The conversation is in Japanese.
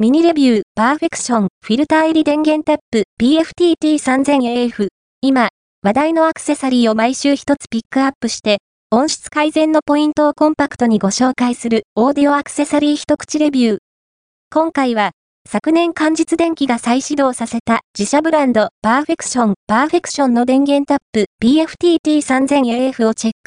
ミニレビュー、パーフェクション、フィルター入り電源タップ、PFTT3000AF。今、話題のアクセサリーを毎週一つピックアップして、音質改善のポイントをコンパクトにご紹介するオーディオアクセサリー一口レビュー。今回は、昨年間日電機が再始動させた自社ブランドパーフェクション、パーフェクションの電源タップ PFTT3000AF をチェック。